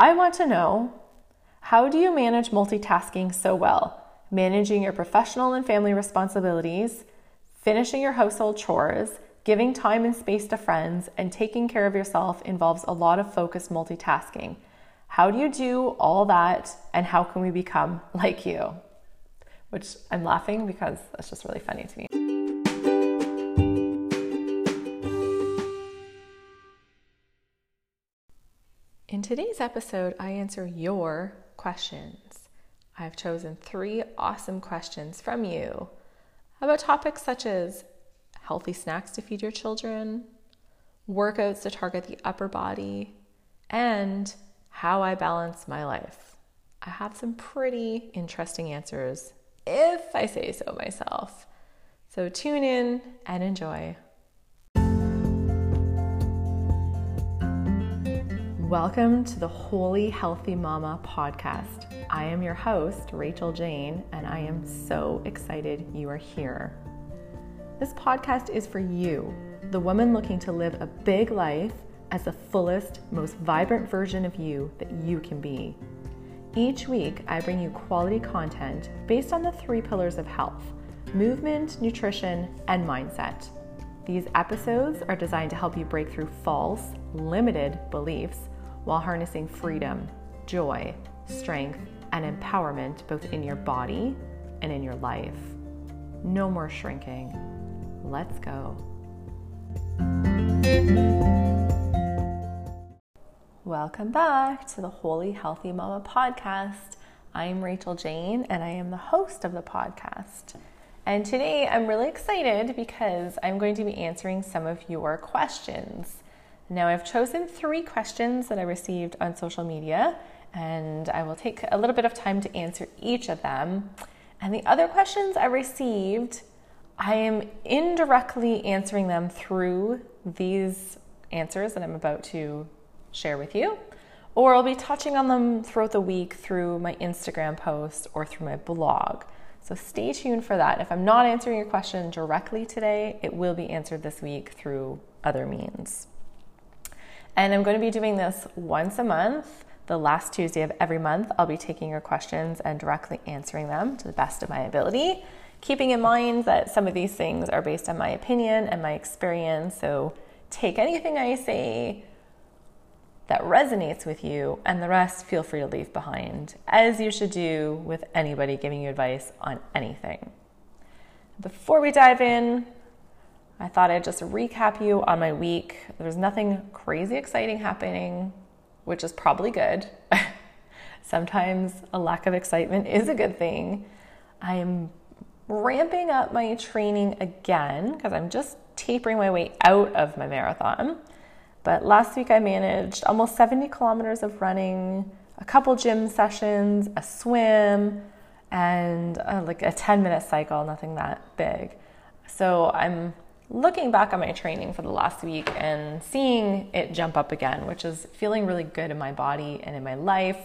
I want to know how do you manage multitasking so well? Managing your professional and family responsibilities, finishing your household chores, giving time and space to friends, and taking care of yourself involves a lot of focused multitasking. How do you do all that, and how can we become like you? Which I'm laughing because that's just really funny to me. In today's episode, I answer your questions. I've chosen three awesome questions from you about topics such as healthy snacks to feed your children, workouts to target the upper body, and how I balance my life. I have some pretty interesting answers, if I say so myself. So tune in and enjoy. Welcome to the Holy Healthy Mama podcast. I am your host, Rachel Jane, and I am so excited you are here. This podcast is for you, the woman looking to live a big life as the fullest, most vibrant version of you that you can be. Each week, I bring you quality content based on the three pillars of health movement, nutrition, and mindset. These episodes are designed to help you break through false, limited beliefs while harnessing freedom, joy, strength, and empowerment both in your body and in your life. No more shrinking. Let's go. Welcome back to the Holy Healthy Mama podcast. I'm Rachel Jane and I am the host of the podcast. And today I'm really excited because I'm going to be answering some of your questions. Now, I've chosen three questions that I received on social media, and I will take a little bit of time to answer each of them. And the other questions I received, I am indirectly answering them through these answers that I'm about to share with you, or I'll be touching on them throughout the week through my Instagram post or through my blog. So stay tuned for that. If I'm not answering your question directly today, it will be answered this week through other means. And I'm going to be doing this once a month. The last Tuesday of every month, I'll be taking your questions and directly answering them to the best of my ability. Keeping in mind that some of these things are based on my opinion and my experience. So take anything I say that resonates with you, and the rest feel free to leave behind, as you should do with anybody giving you advice on anything. Before we dive in, I thought I'd just recap you on my week. There's nothing crazy exciting happening, which is probably good. Sometimes a lack of excitement is a good thing. I'm ramping up my training again because I'm just tapering my way out of my marathon. But last week I managed almost 70 kilometers of running, a couple gym sessions, a swim, and uh, like a 10 minute cycle, nothing that big. So I'm looking back on my training for the last week and seeing it jump up again, which is feeling really good in my body and in my life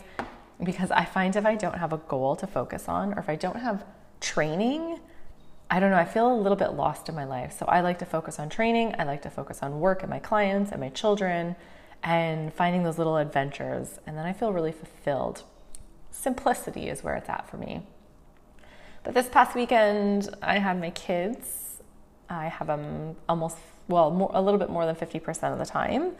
because I find if I don't have a goal to focus on or if I don't have training, I don't know, I feel a little bit lost in my life. So I like to focus on training, I like to focus on work and my clients and my children and finding those little adventures. And then I feel really fulfilled. Simplicity is where it's at for me. But this past weekend, I had my kids I have them almost, well, more, a little bit more than 50% of the time.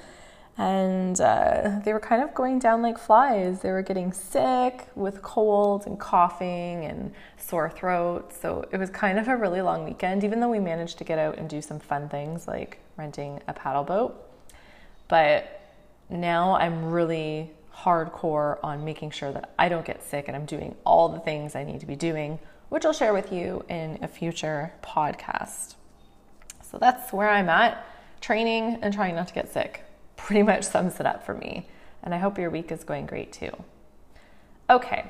And uh, they were kind of going down like flies. They were getting sick with colds and coughing and sore throats. So it was kind of a really long weekend, even though we managed to get out and do some fun things like renting a paddle boat. But now I'm really hardcore on making sure that I don't get sick and I'm doing all the things I need to be doing, which I'll share with you in a future podcast. So that's where I'm at. Training and trying not to get sick pretty much sums it up for me. And I hope your week is going great too. Okay.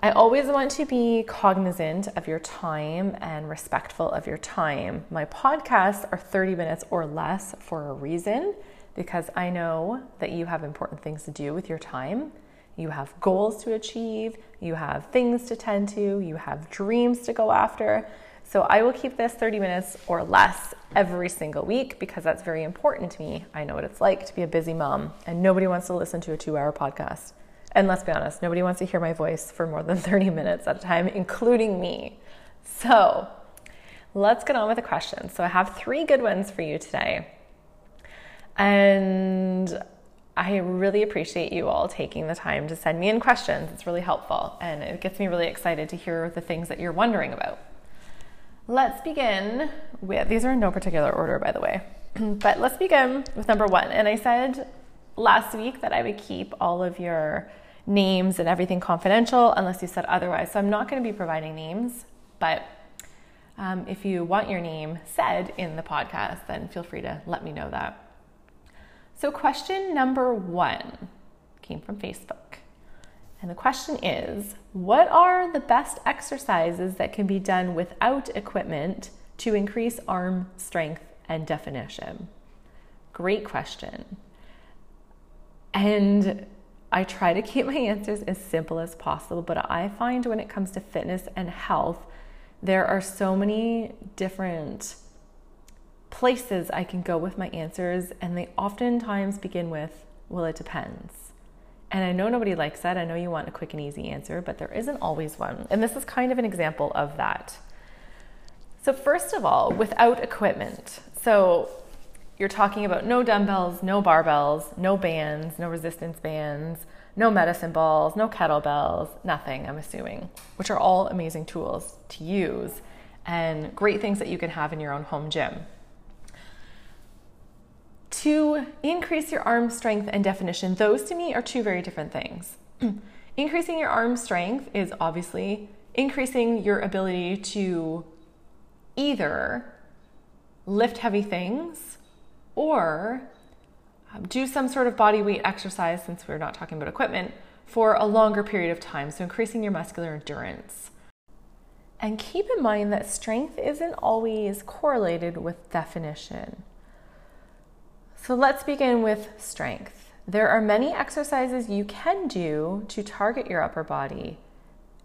I always want to be cognizant of your time and respectful of your time. My podcasts are 30 minutes or less for a reason because I know that you have important things to do with your time. You have goals to achieve, you have things to tend to, you have dreams to go after. So I will keep this 30 minutes or less every single week because that's very important to me. I know what it's like to be a busy mom, and nobody wants to listen to a two hour podcast. And let's be honest, nobody wants to hear my voice for more than 30 minutes at a time, including me. So let's get on with the questions. So I have three good ones for you today. And I really appreciate you all taking the time to send me in questions. It's really helpful and it gets me really excited to hear the things that you're wondering about. Let's begin with these are in no particular order, by the way, but let's begin with number one. And I said last week that I would keep all of your names and everything confidential unless you said otherwise. So I'm not going to be providing names, but um, if you want your name said in the podcast, then feel free to let me know that. So, question number one came from Facebook. And the question is What are the best exercises that can be done without equipment to increase arm strength and definition? Great question. And I try to keep my answers as simple as possible, but I find when it comes to fitness and health, there are so many different places I can go with my answers, and they oftentimes begin with, well, it depends. And I know nobody likes that. I know you want a quick and easy answer, but there isn't always one. And this is kind of an example of that. So, first of all, without equipment. So, you're talking about no dumbbells, no barbells, no bands, no resistance bands, no medicine balls, no kettlebells, nothing, I'm assuming, which are all amazing tools to use and great things that you can have in your own home gym to increase your arm strength and definition, those to me are two very different things. increasing your arm strength is obviously increasing your ability to either lift heavy things or um, do some sort of body weight exercise, since we're not talking about equipment, for a longer period of time. So, increasing your muscular endurance. And keep in mind that strength isn't always correlated with definition. So let's begin with strength. There are many exercises you can do to target your upper body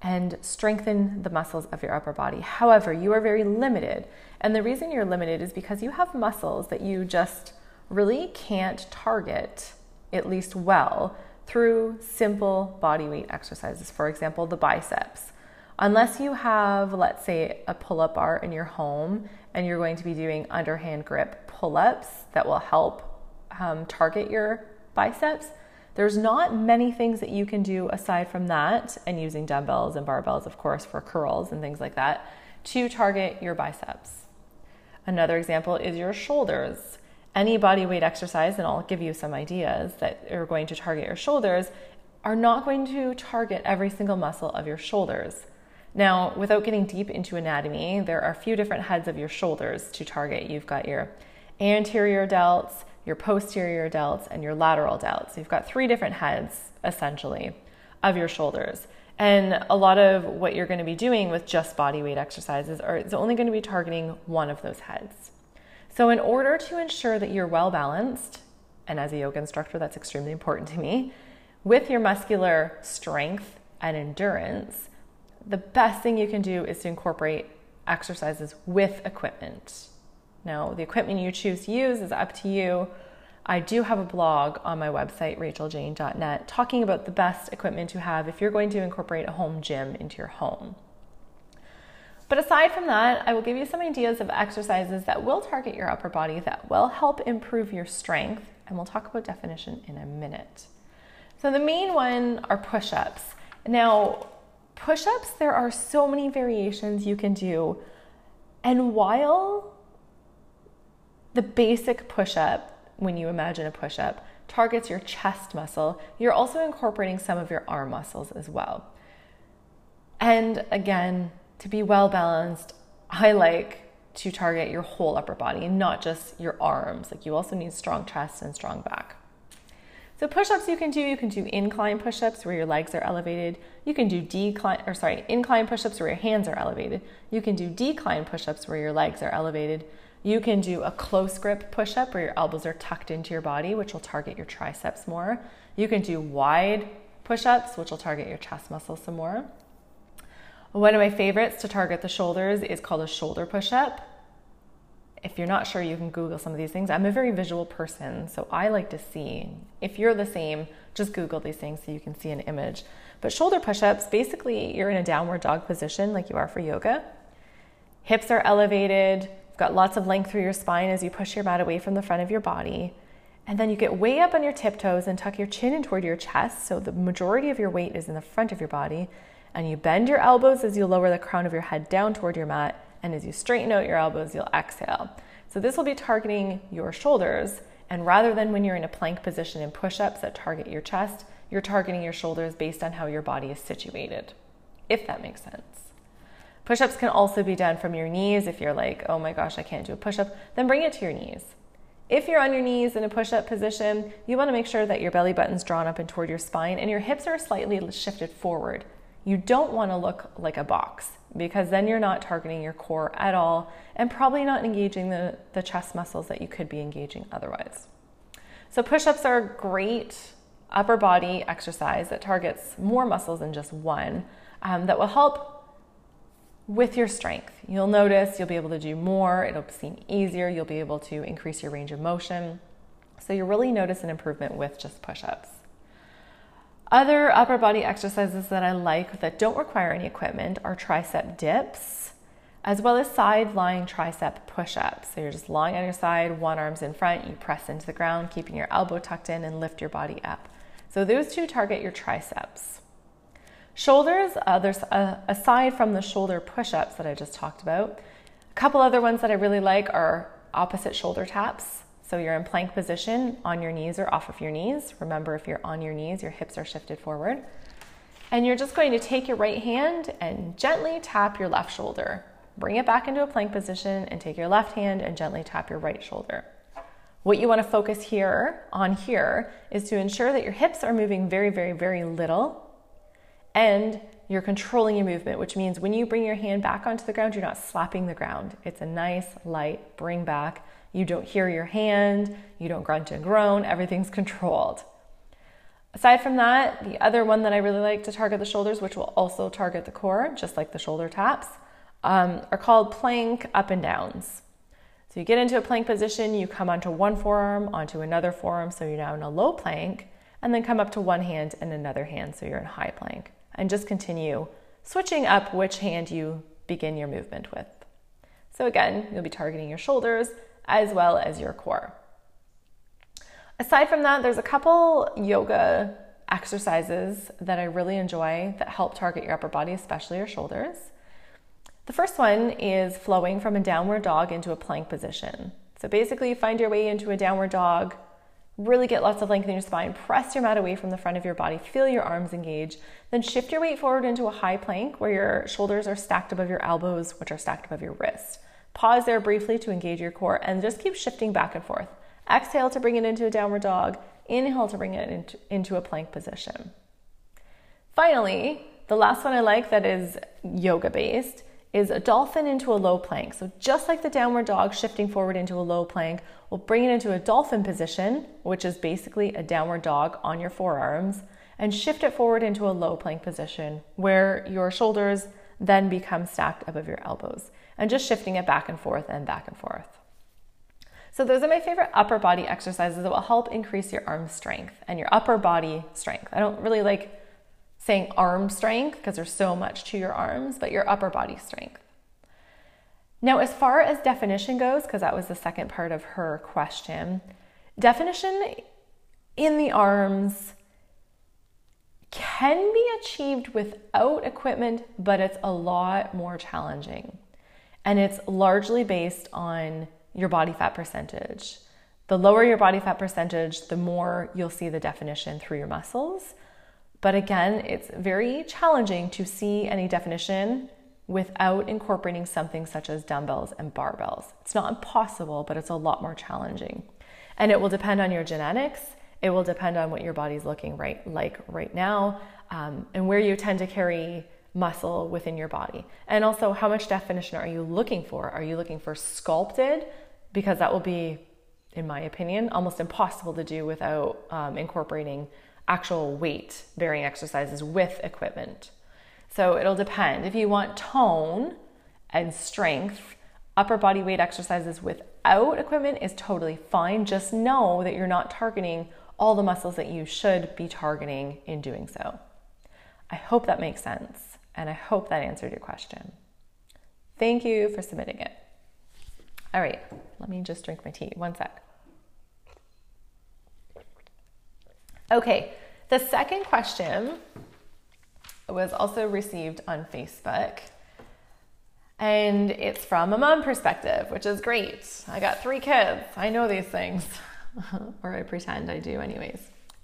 and strengthen the muscles of your upper body. However, you are very limited. And the reason you're limited is because you have muscles that you just really can't target, at least well, through simple body weight exercises. For example, the biceps. Unless you have, let's say, a pull up bar in your home and you're going to be doing underhand grip pull ups that will help um, target your biceps, there's not many things that you can do aside from that, and using dumbbells and barbells, of course, for curls and things like that, to target your biceps. Another example is your shoulders. Any body weight exercise, and I'll give you some ideas that are going to target your shoulders, are not going to target every single muscle of your shoulders. Now, without getting deep into anatomy, there are a few different heads of your shoulders to target. You've got your anterior delts, your posterior delts, and your lateral delts. You've got three different heads, essentially, of your shoulders. And a lot of what you're going to be doing with just body weight exercises are is only going to be targeting one of those heads. So in order to ensure that you're well balanced, and as a yoga instructor, that's extremely important to me, with your muscular strength and endurance, the best thing you can do is to incorporate exercises with equipment. Now, the equipment you choose to use is up to you. I do have a blog on my website, racheljane.net, talking about the best equipment to have if you're going to incorporate a home gym into your home. But aside from that, I will give you some ideas of exercises that will target your upper body, that will help improve your strength, and we'll talk about definition in a minute. So, the main one are push ups. Now, push ups, there are so many variations you can do. And while the basic push up, when you imagine a push up, targets your chest muscle, you're also incorporating some of your arm muscles as well. And again, to be well balanced, I like to target your whole upper body, not just your arms. Like you also need strong chest and strong back. So push-ups you can do, you can do incline push-ups where your legs are elevated. You can do decline or sorry, incline push-ups where your hands are elevated. You can do decline push-ups where your legs are elevated. You can do a close grip push up where your elbows are tucked into your body, which will target your triceps more. You can do wide push ups, which will target your chest muscles some more. One of my favorites to target the shoulders is called a shoulder push up. If you're not sure, you can Google some of these things. I'm a very visual person, so I like to see. If you're the same, just Google these things so you can see an image. But shoulder push ups basically, you're in a downward dog position like you are for yoga. Hips are elevated, got lots of length through your spine as you push your mat away from the front of your body. And then you get way up on your tiptoes and tuck your chin in toward your chest. So the majority of your weight is in the front of your body. And you bend your elbows as you lower the crown of your head down toward your mat and as you straighten out your elbows, you'll exhale. So this will be targeting your shoulders. And rather than when you're in a plank position in push ups that target your chest, you're targeting your shoulders based on how your body is situated, if that makes sense. Push ups can also be done from your knees. If you're like, oh my gosh, I can't do a push up, then bring it to your knees. If you're on your knees in a push up position, you want to make sure that your belly button's drawn up and toward your spine and your hips are slightly shifted forward. You don't want to look like a box because then you're not targeting your core at all and probably not engaging the, the chest muscles that you could be engaging otherwise. So, push ups are a great upper body exercise that targets more muscles than just one um, that will help with your strength. You'll notice you'll be able to do more, it'll seem easier, you'll be able to increase your range of motion. So, you'll really notice an improvement with just push ups. Other upper body exercises that I like that don't require any equipment are tricep dips, as well as side lying tricep push ups. So you're just lying on your side, one arm's in front, you press into the ground, keeping your elbow tucked in, and lift your body up. So those two target your triceps. Shoulders, uh, there's uh, aside from the shoulder push ups that I just talked about, a couple other ones that I really like are opposite shoulder taps. So you're in plank position on your knees or off of your knees. Remember, if you're on your knees, your hips are shifted forward. And you're just going to take your right hand and gently tap your left shoulder. Bring it back into a plank position and take your left hand and gently tap your right shoulder. What you want to focus here on here is to ensure that your hips are moving very, very, very little and you're controlling your movement, which means when you bring your hand back onto the ground, you're not slapping the ground. It's a nice, light bring back you don't hear your hand, you don't grunt and groan, everything's controlled. Aside from that, the other one that I really like to target the shoulders, which will also target the core, just like the shoulder taps, um, are called plank up and downs. So you get into a plank position, you come onto one forearm, onto another forearm, so you're now in a low plank, and then come up to one hand and another hand, so you're in high plank. And just continue switching up which hand you begin your movement with. So again, you'll be targeting your shoulders, as well as your core. Aside from that, there's a couple yoga exercises that I really enjoy that help target your upper body, especially your shoulders. The first one is flowing from a downward dog into a plank position. So basically, you find your way into a downward dog, really get lots of length in your spine, press your mat away from the front of your body, feel your arms engage, then shift your weight forward into a high plank where your shoulders are stacked above your elbows, which are stacked above your wrist. Pause there briefly to engage your core and just keep shifting back and forth. Exhale to bring it into a downward dog. Inhale to bring it into, into a plank position. Finally, the last one I like that is yoga based is a dolphin into a low plank. So, just like the downward dog shifting forward into a low plank, we'll bring it into a dolphin position, which is basically a downward dog on your forearms, and shift it forward into a low plank position where your shoulders then become stacked above your elbows and just shifting it back and forth and back and forth. So, those are my favorite upper body exercises that will help increase your arm strength and your upper body strength. I don't really like saying arm strength because there's so much to your arms, but your upper body strength. Now, as far as definition goes, because that was the second part of her question, definition in the arms can be achieved without equipment, but it's a lot more challenging and it's largely based on your body fat percentage. The lower your body fat percentage, the more you'll see the definition through your muscles. But again, it's very challenging to see any definition without incorporating something such as dumbbells and barbells. It's not impossible, but it's a lot more challenging. And it will depend on your genetics. It will depend on what your body's looking right like right now, um, and where you tend to carry muscle within your body. And also, how much definition are you looking for? Are you looking for sculpted? Because that will be, in my opinion, almost impossible to do without um, incorporating actual weight bearing exercises with equipment. So it'll depend. If you want tone and strength, upper body weight exercises without equipment is totally fine. Just know that you're not targeting all the muscles that you should be targeting in doing so. I hope that makes sense and I hope that answered your question. Thank you for submitting it. All right, let me just drink my tea. One sec. Okay, the second question was also received on Facebook. And it's from a mom perspective, which is great. I got three kids. I know these things, or I pretend I do, anyways.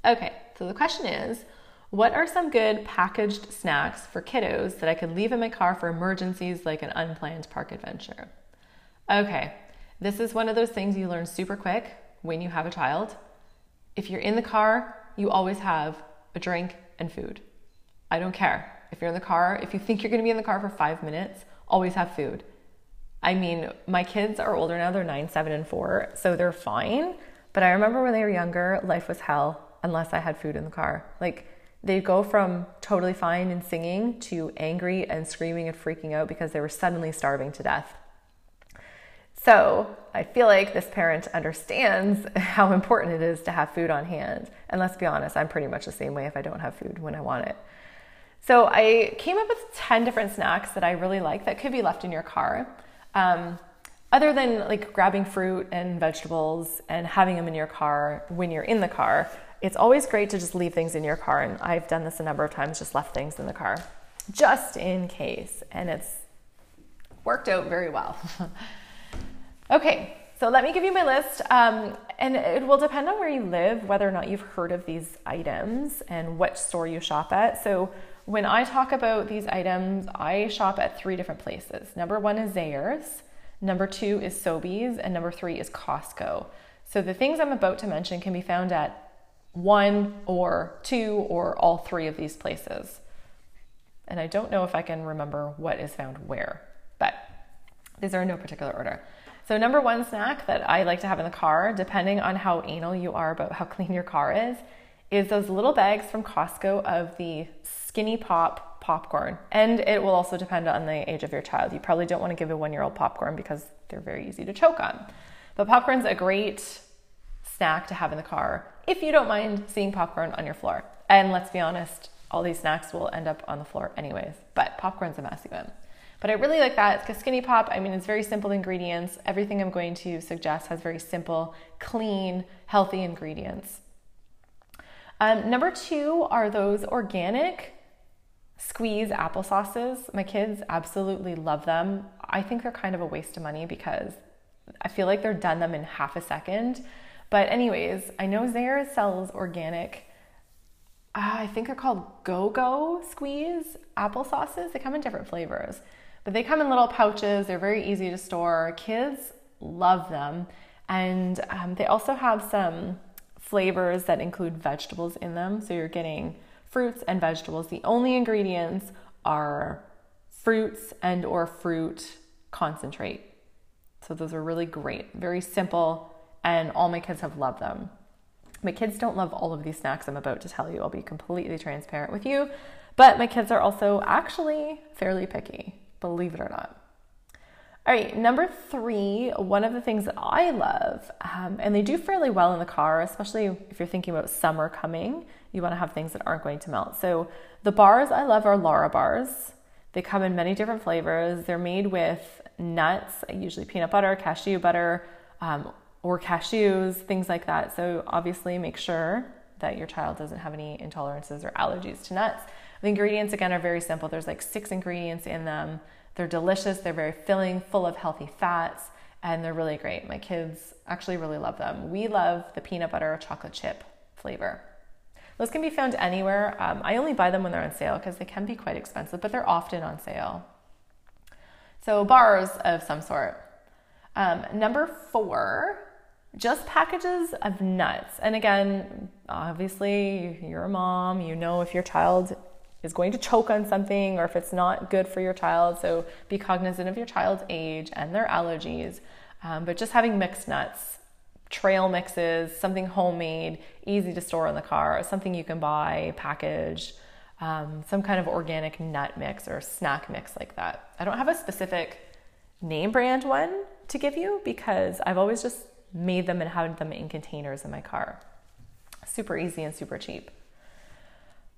Okay, so the question is what are some good packaged snacks for kiddos that I could leave in my car for emergencies like an unplanned park adventure? Okay, this is one of those things you learn super quick when you have a child. If you're in the car, you always have a drink and food. I don't care. If you're in the car, if you think you're gonna be in the car for five minutes, always have food. I mean, my kids are older now, they're nine, seven, and four, so they're fine. But I remember when they were younger, life was hell unless I had food in the car. Like, they'd go from totally fine and singing to angry and screaming and freaking out because they were suddenly starving to death. So I feel like this parent understands how important it is to have food on hand. And let's be honest, I'm pretty much the same way if I don't have food when I want it. So I came up with 10 different snacks that I really like that could be left in your car. Um, other than like grabbing fruit and vegetables and having them in your car when you're in the car, it's always great to just leave things in your car. And I've done this a number of times, just left things in the car just in case. And it's worked out very well. okay, so let me give you my list. Um, and it will depend on where you live, whether or not you've heard of these items and what store you shop at. So when I talk about these items, I shop at three different places. Number one is Zehrs, number two is Sobeys, and number three is Costco. So the things I'm about to mention can be found at one or two or all three of these places. And I don't know if I can remember what is found where, but these are in no particular order. So, number one snack that I like to have in the car, depending on how anal you are about how clean your car is, is those little bags from Costco of the Skinny Pop popcorn. And it will also depend on the age of your child. You probably don't want to give a one year old popcorn because they're very easy to choke on. But popcorn's a great snack to have in the car if you don't mind seeing popcorn on your floor. And let's be honest, all these snacks will end up on the floor anyways, but popcorn's a messy one. But I really like that. It's a skinny pop. I mean, it's very simple ingredients. Everything I'm going to suggest has very simple, clean, healthy ingredients. Um, number two are those organic squeeze apple sauces. My kids absolutely love them. I think they're kind of a waste of money because I feel like they're done them in half a second. But, anyways, I know Zehrs sells organic, uh, I think they're called Go Go Squeeze apple sauces. They come in different flavors, but they come in little pouches. They're very easy to store. Kids love them. And um, they also have some flavors that include vegetables in them. So you're getting fruits and vegetables. The only ingredients are fruits and or fruit concentrate. So those are really great. Very simple and all my kids have loved them. My kids don't love all of these snacks I'm about to tell you. I'll be completely transparent with you, but my kids are also actually fairly picky, believe it or not. All right, number three, one of the things that I love, um, and they do fairly well in the car, especially if you're thinking about summer coming, you want to have things that aren't going to melt. So the bars I love are Lara bars. They come in many different flavors. They're made with nuts, usually peanut butter, cashew butter, um, or cashews, things like that. So obviously make sure that your child doesn't have any intolerances or allergies to nuts. The ingredients again are very simple. There's like six ingredients in them. They're delicious, they're very filling, full of healthy fats, and they're really great. My kids actually really love them. We love the peanut butter chocolate chip flavor. Those can be found anywhere. Um, I only buy them when they're on sale because they can be quite expensive, but they're often on sale. So, bars of some sort. Um, number four just packages of nuts. And again, obviously, you're a mom, you know if your child is going to choke on something or if it's not good for your child. So be cognizant of your child's age and their allergies. Um, but just having mixed nuts, trail mixes, something homemade, easy to store in the car, something you can buy packaged. um, some kind of organic nut mix or snack mix like that. I don't have a specific name brand one to give you because I've always just made them and had them in containers in my car. Super easy and super cheap.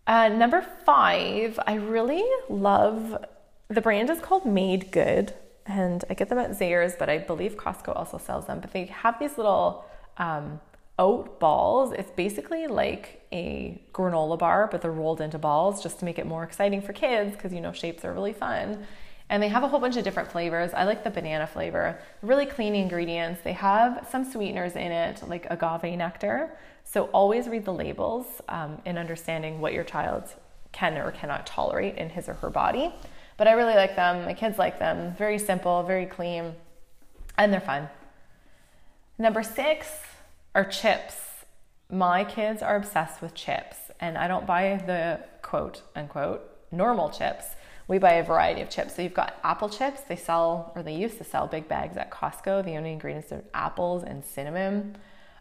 Uh, number five, I really love the brand is called Made Good, and I get them at Zehrs, but I believe Costco also sells them. But they have these little um, oat balls. It's basically like a granola bar, but they're rolled into balls just to make it more exciting for kids because you know shapes are really fun. And they have a whole bunch of different flavors. I like the banana flavor. Really clean ingredients. They have some sweeteners in it, like agave nectar. So always read the labels um, in understanding what your child can or cannot tolerate in his or her body. But I really like them. My kids like them. Very simple, very clean, and they're fun. Number six are chips. My kids are obsessed with chips, and I don't buy the quote unquote normal chips we buy a variety of chips. So you've got apple chips. They sell, or they used to sell big bags at Costco. The only ingredients are apples and cinnamon.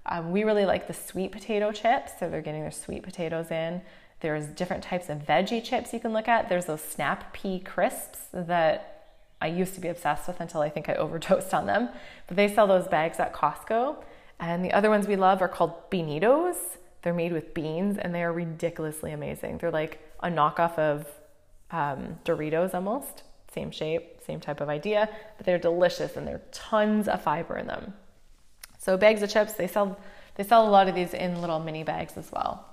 Um, we really like the sweet potato chips. So they're getting their sweet potatoes in. There's different types of veggie chips you can look at. There's those snap pea crisps that I used to be obsessed with until I think I overdosed on them. But they sell those bags at Costco. And the other ones we love are called Beanitos. They're made with beans and they are ridiculously amazing. They're like a knockoff of um, Doritos almost, same shape, same type of idea, but they're delicious and there are tons of fiber in them. So bags of chips, they sell they sell a lot of these in little mini bags as well.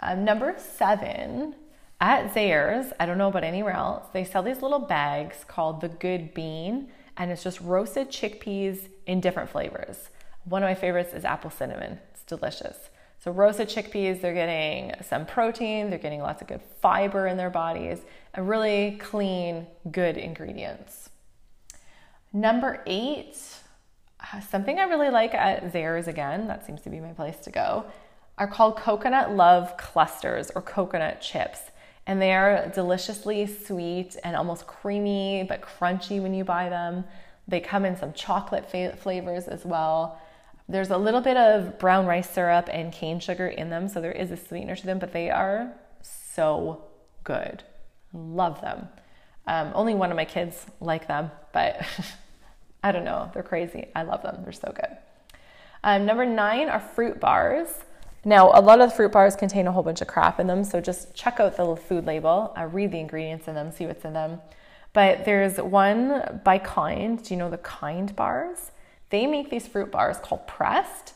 Um, number seven, at Zehrs, I don't know about anywhere else, they sell these little bags called the Good Bean, and it's just roasted chickpeas in different flavors. One of my favorites is apple cinnamon. It's delicious. So, roasted chickpeas, they're getting some protein, they're getting lots of good fiber in their bodies, and really clean, good ingredients. Number eight, something I really like at Zehrs again, that seems to be my place to go, are called coconut love clusters or coconut chips. And they are deliciously sweet and almost creamy but crunchy when you buy them. They come in some chocolate fa- flavors as well. There's a little bit of brown rice syrup and cane sugar in them, so there is a sweetener to them, but they are so good. Love them. Um, only one of my kids like them, but I don't know. They're crazy. I love them. They're so good. Um, number nine are fruit bars. Now, a lot of fruit bars contain a whole bunch of crap in them, so just check out the food label, uh, read the ingredients in them, see what's in them. But there's one by Kind. Do you know the Kind bars? They make these fruit bars called Pressed.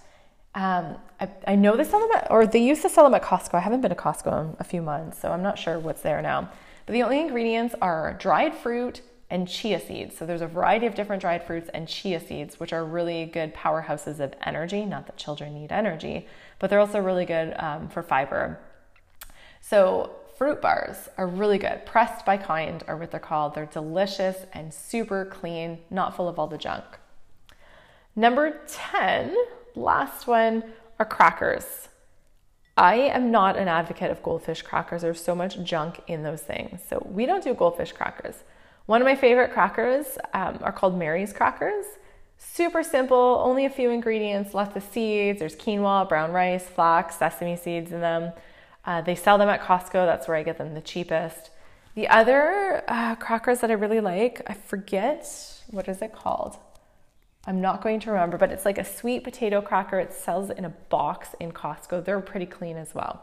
Um, I, I, know they sell them at, or they used to sell them at Costco. I haven't been to Costco in a few months, so I'm not sure what's there now. But the only ingredients are dried fruit and chia seeds. So there's a variety of different dried fruits and chia seeds, which are really good powerhouses of energy. Not that children need energy, but they're also really good um, for fiber. So fruit bars are really good. Pressed by Kind are what they're called. They're delicious and super clean, not full of all the junk. Number 10, last one, are crackers. I am not an advocate of goldfish crackers. There's so much junk in those things. So we don't do goldfish crackers. One of my favorite crackers um, are called Mary's crackers. Super simple, only a few ingredients, lots of seeds. There's quinoa, brown rice, flax, sesame seeds in them. Uh, they sell them at Costco. That's where I get them the cheapest. The other uh, crackers that I really like, I forget what is it called. I'm not going to remember, but it's like a sweet potato cracker. It sells in a box in Costco. They're pretty clean as well.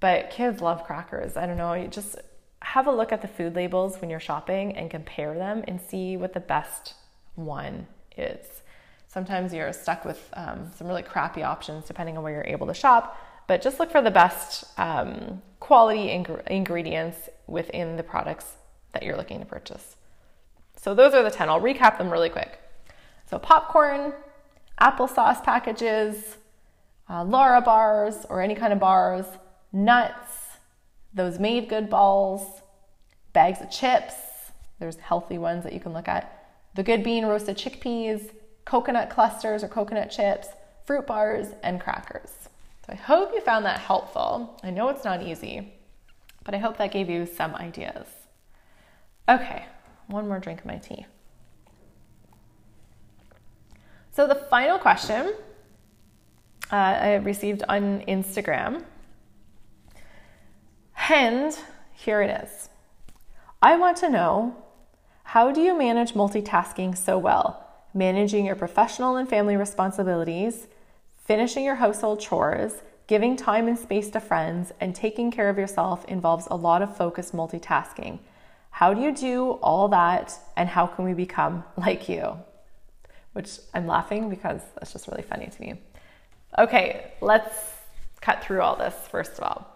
But kids love crackers. I don't know, just have a look at the food labels when you're shopping and compare them and see what the best one is. Sometimes you're stuck with um, some really crappy options depending on where you're able to shop, but just look for the best um, quality ing- ingredients within the products that you're looking to purchase. So, those are the 10. I'll recap them really quick. So, popcorn, applesauce packages, uh, Lara bars or any kind of bars, nuts, those made good balls, bags of chips. There's healthy ones that you can look at. The good bean roasted chickpeas, coconut clusters or coconut chips, fruit bars, and crackers. So I hope you found that helpful. I know it's not easy, but I hope that gave you some ideas. Okay, one more drink of my tea. So, the final question uh, I received on Instagram And here it is. I want to know how do you manage multitasking so well? Managing your professional and family responsibilities, finishing your household chores, giving time and space to friends, and taking care of yourself involves a lot of focused multitasking. How do you do all that, and how can we become like you? Which I'm laughing because that's just really funny to me. Okay, let's cut through all this first of all.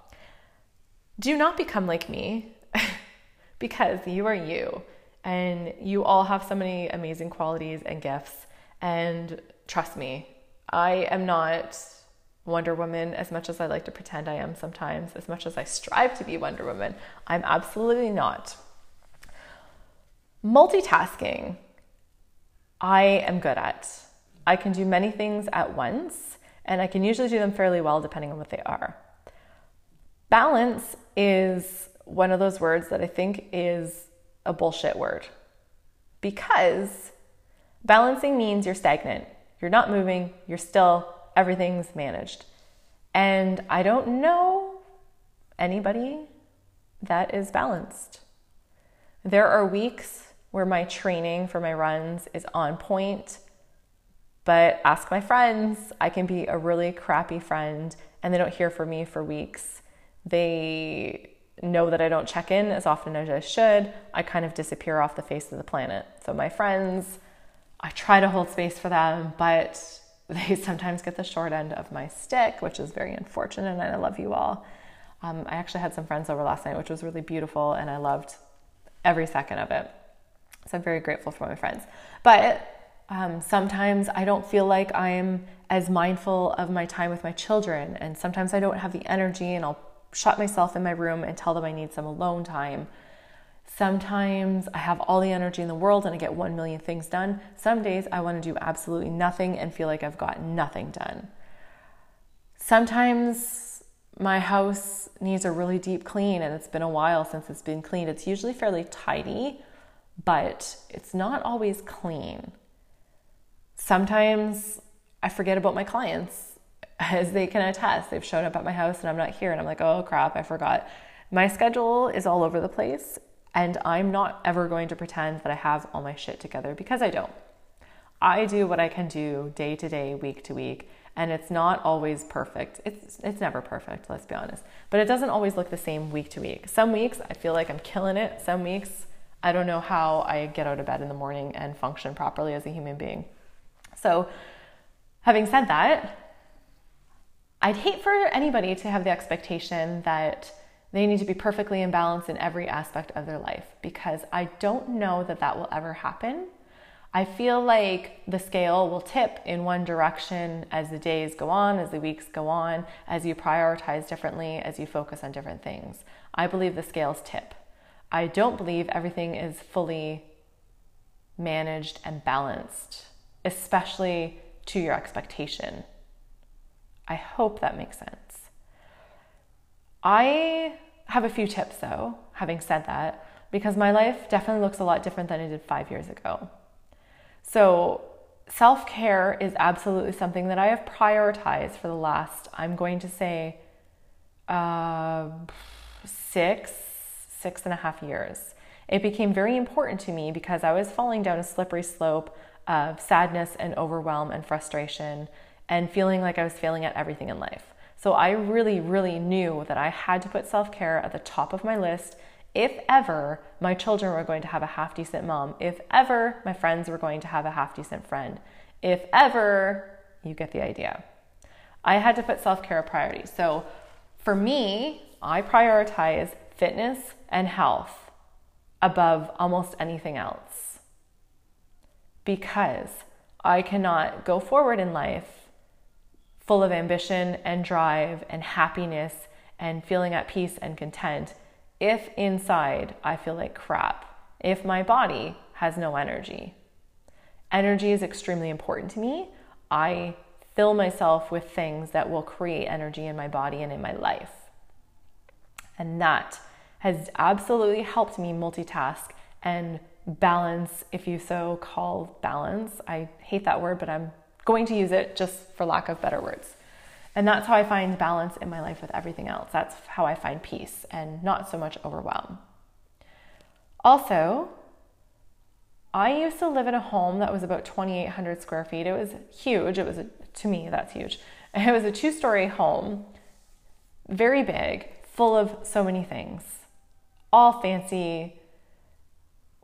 Do not become like me because you are you and you all have so many amazing qualities and gifts. And trust me, I am not Wonder Woman as much as I like to pretend I am sometimes, as much as I strive to be Wonder Woman. I'm absolutely not. Multitasking, I am good at. I can do many things at once, and I can usually do them fairly well depending on what they are. Balance is one of those words that I think is a bullshit word because balancing means you're stagnant, you're not moving, you're still, everything's managed. And I don't know anybody that is balanced. There are weeks where my training for my runs is on point, but ask my friends. I can be a really crappy friend and they don't hear from me for weeks. They know that I don't check in as often as I should. I kind of disappear off the face of the planet. So, my friends, I try to hold space for them, but they sometimes get the short end of my stick, which is very unfortunate, and I love you all. Um, I actually had some friends over last night, which was really beautiful, and I loved every second of it. So I'm very grateful for my friends. But um, sometimes I don't feel like I'm as mindful of my time with my children, and sometimes I don't have the energy, and I'll shut myself in my room and tell them I need some alone time. Sometimes I have all the energy in the world and I get 1 million things done. Some days I want to do absolutely nothing and feel like I've got nothing done. Sometimes my house needs a really deep clean and it's been a while since it's been cleaned. It's usually fairly tidy, but it's not always clean. Sometimes I forget about my clients as they can attest. They've shown up at my house and I'm not here, and I'm like, oh crap, I forgot. My schedule is all over the place, and I'm not ever going to pretend that I have all my shit together because I don't. I do what I can do day to day, week to week, and it's not always perfect. It's it's never perfect, let's be honest. But it doesn't always look the same week to week. Some weeks I feel like I'm killing it. Some weeks I don't know how I get out of bed in the morning and function properly as a human being. So, having said that, I'd hate for anybody to have the expectation that they need to be perfectly in balance in every aspect of their life because I don't know that that will ever happen. I feel like the scale will tip in one direction as the days go on, as the weeks go on, as you prioritize differently, as you focus on different things. I believe the scales tip. I don't believe everything is fully managed and balanced, especially to your expectation. I hope that makes sense. I have a few tips though, having said that, because my life definitely looks a lot different than it did five years ago. So, self care is absolutely something that I have prioritized for the last, I'm going to say, uh, six, six and a half years. It became very important to me because I was falling down a slippery slope of sadness and overwhelm and frustration and feeling like I was failing at everything in life. So I really, really knew that I had to put self care at the top of my list if ever my children were going to have a half decent mom, if ever my friends were going to have a half decent friend, if ever you get the idea. I had to put self care a priority. So for me, I prioritize fitness and health above almost anything else because I cannot go forward in life full of ambition and drive and happiness and feeling at peace and content if inside I feel like crap, if my body has no energy. Energy is extremely important to me. I fill myself with things that will create energy in my body and in my life. And that has absolutely helped me multitask and balance, if you so call balance. I hate that word, but I'm going to use it just for lack of better words. And that's how I find balance in my life with everything else. That's how I find peace and not so much overwhelm. Also, I used to live in a home that was about 2,800 square feet. It was huge. It was, a, to me, that's huge. It was a two story home, very big, full of so many things, all fancy,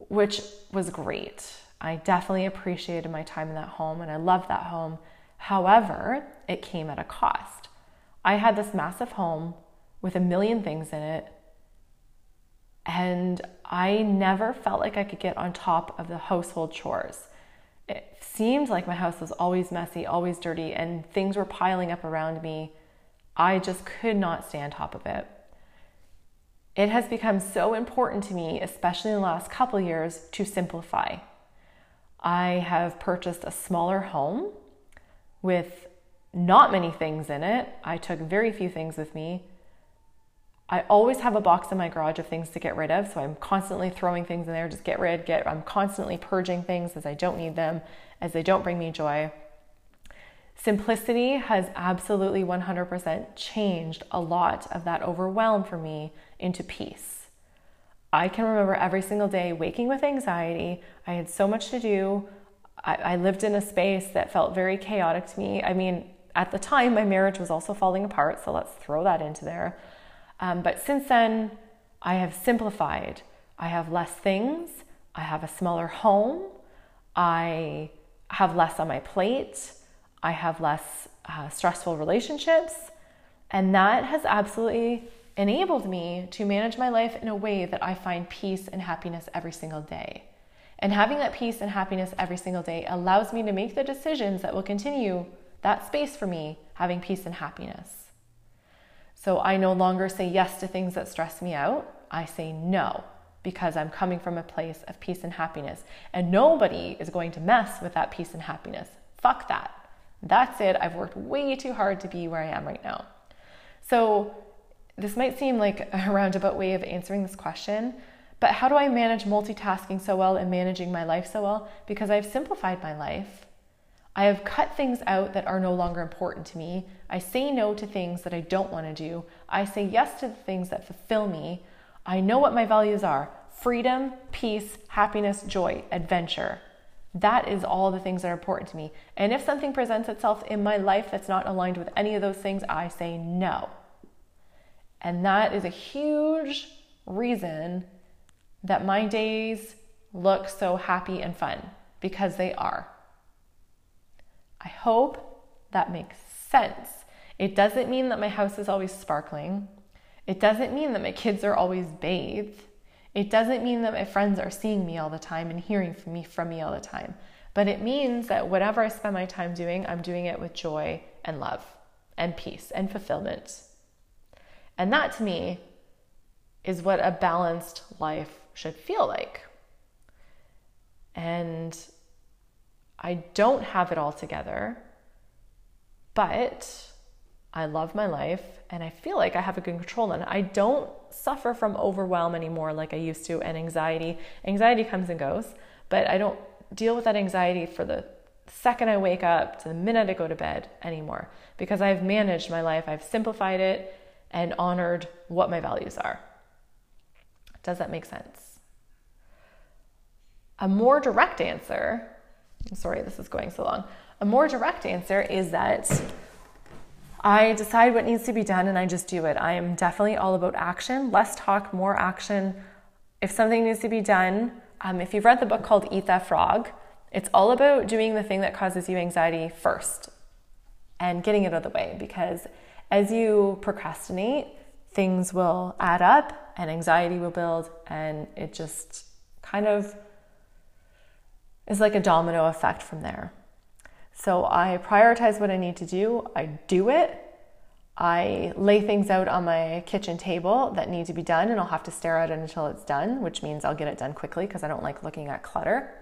which was great. I definitely appreciated my time in that home and I loved that home. However, it came at a cost. I had this massive home with a million things in it, and I never felt like I could get on top of the household chores. It seemed like my house was always messy, always dirty, and things were piling up around me. I just could not stay on top of it. It has become so important to me, especially in the last couple years, to simplify. I have purchased a smaller home with not many things in it. I took very few things with me. I always have a box in my garage of things to get rid of, so I'm constantly throwing things in there, just get rid, get I'm constantly purging things as I don't need them, as they don't bring me joy. Simplicity has absolutely 100% changed a lot of that overwhelm for me into peace. I can remember every single day waking with anxiety. I had so much to do. I, I lived in a space that felt very chaotic to me. I mean, at the time, my marriage was also falling apart, so let's throw that into there. Um, but since then, I have simplified. I have less things. I have a smaller home. I have less on my plate. I have less uh, stressful relationships. And that has absolutely enabled me to manage my life in a way that I find peace and happiness every single day. And having that peace and happiness every single day allows me to make the decisions that will continue that space for me having peace and happiness. So I no longer say yes to things that stress me out. I say no because I'm coming from a place of peace and happiness. And nobody is going to mess with that peace and happiness. Fuck that. That's it. I've worked way too hard to be where I am right now. So, this might seem like a roundabout way of answering this question, but how do I manage multitasking so well and managing my life so well? Because I've simplified my life. I have cut things out that are no longer important to me. I say no to things that I don't want to do. I say yes to the things that fulfill me. I know what my values are freedom, peace, happiness, joy, adventure. That is all the things that are important to me. And if something presents itself in my life that's not aligned with any of those things, I say no. And that is a huge reason that my days look so happy and fun because they are. I hope that makes sense. It doesn't mean that my house is always sparkling. It doesn't mean that my kids are always bathed. It doesn't mean that my friends are seeing me all the time and hearing from me from me all the time. But it means that whatever I spend my time doing, I'm doing it with joy and love and peace and fulfillment. And that to me is what a balanced life should feel like. And I don't have it all together, but I love my life and I feel like I have a good control on it. I don't suffer from overwhelm anymore like I used to and anxiety. Anxiety comes and goes, but I don't deal with that anxiety for the second I wake up to the minute I go to bed anymore because I've managed my life, I've simplified it and honored what my values are. Does that make sense? A more direct answer I'm sorry this is going so long. A more direct answer is that I decide what needs to be done and I just do it. I am definitely all about action, less talk, more action. If something needs to be done, um, if you've read the book called Eat That Frog, it's all about doing the thing that causes you anxiety first and getting it out of the way because as you procrastinate, things will add up and anxiety will build and it just kind of is like a domino effect from there. So I prioritize what I need to do, I do it. I lay things out on my kitchen table that need to be done, and I'll have to stare at it until it's done, which means I'll get it done quickly because I don't like looking at clutter.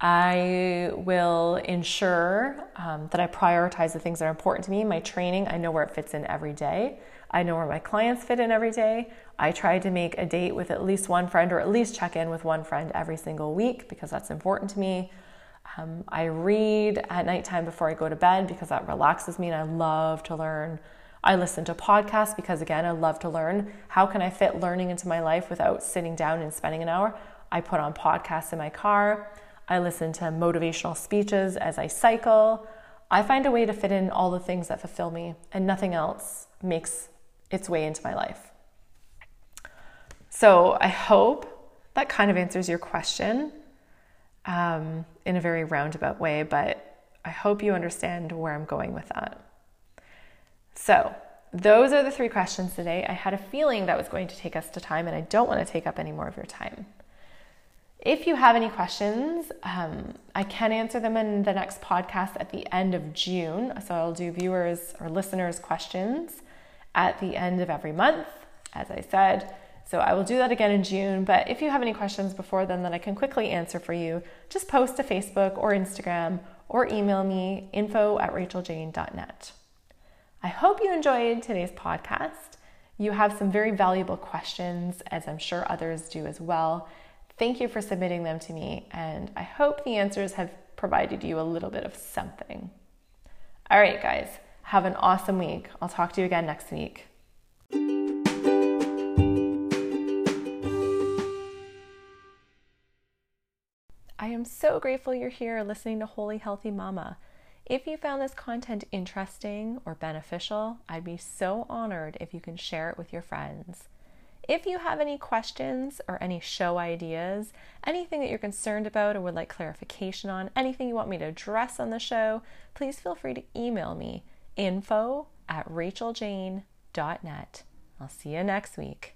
I will ensure um, that I prioritize the things that are important to me. My training, I know where it fits in every day. I know where my clients fit in every day. I try to make a date with at least one friend or at least check in with one friend every single week because that's important to me. Um, I read at nighttime before I go to bed because that relaxes me and I love to learn. I listen to podcasts because, again, I love to learn. How can I fit learning into my life without sitting down and spending an hour? I put on podcasts in my car. I listen to motivational speeches as I cycle. I find a way to fit in all the things that fulfill me, and nothing else makes its way into my life. So I hope that kind of answers your question um, in a very roundabout way, but I hope you understand where I'm going with that. So, those are the three questions today. I had a feeling that was going to take us to time, and I don't want to take up any more of your time. If you have any questions, um, I can answer them in the next podcast at the end of June. So I'll do viewers or listeners' questions at the end of every month, as I said. So I will do that again in June. But if you have any questions before then that I can quickly answer for you, just post to Facebook or Instagram or email me info at racheljane.net. I hope you enjoyed today's podcast. You have some very valuable questions, as I'm sure others do as well. Thank you for submitting them to me, and I hope the answers have provided you a little bit of something. All right, guys, have an awesome week. I'll talk to you again next week. I am so grateful you're here listening to Holy Healthy Mama. If you found this content interesting or beneficial, I'd be so honored if you can share it with your friends. If you have any questions or any show ideas, anything that you're concerned about or would like clarification on, anything you want me to address on the show, please feel free to email me info at racheljane.net. I'll see you next week.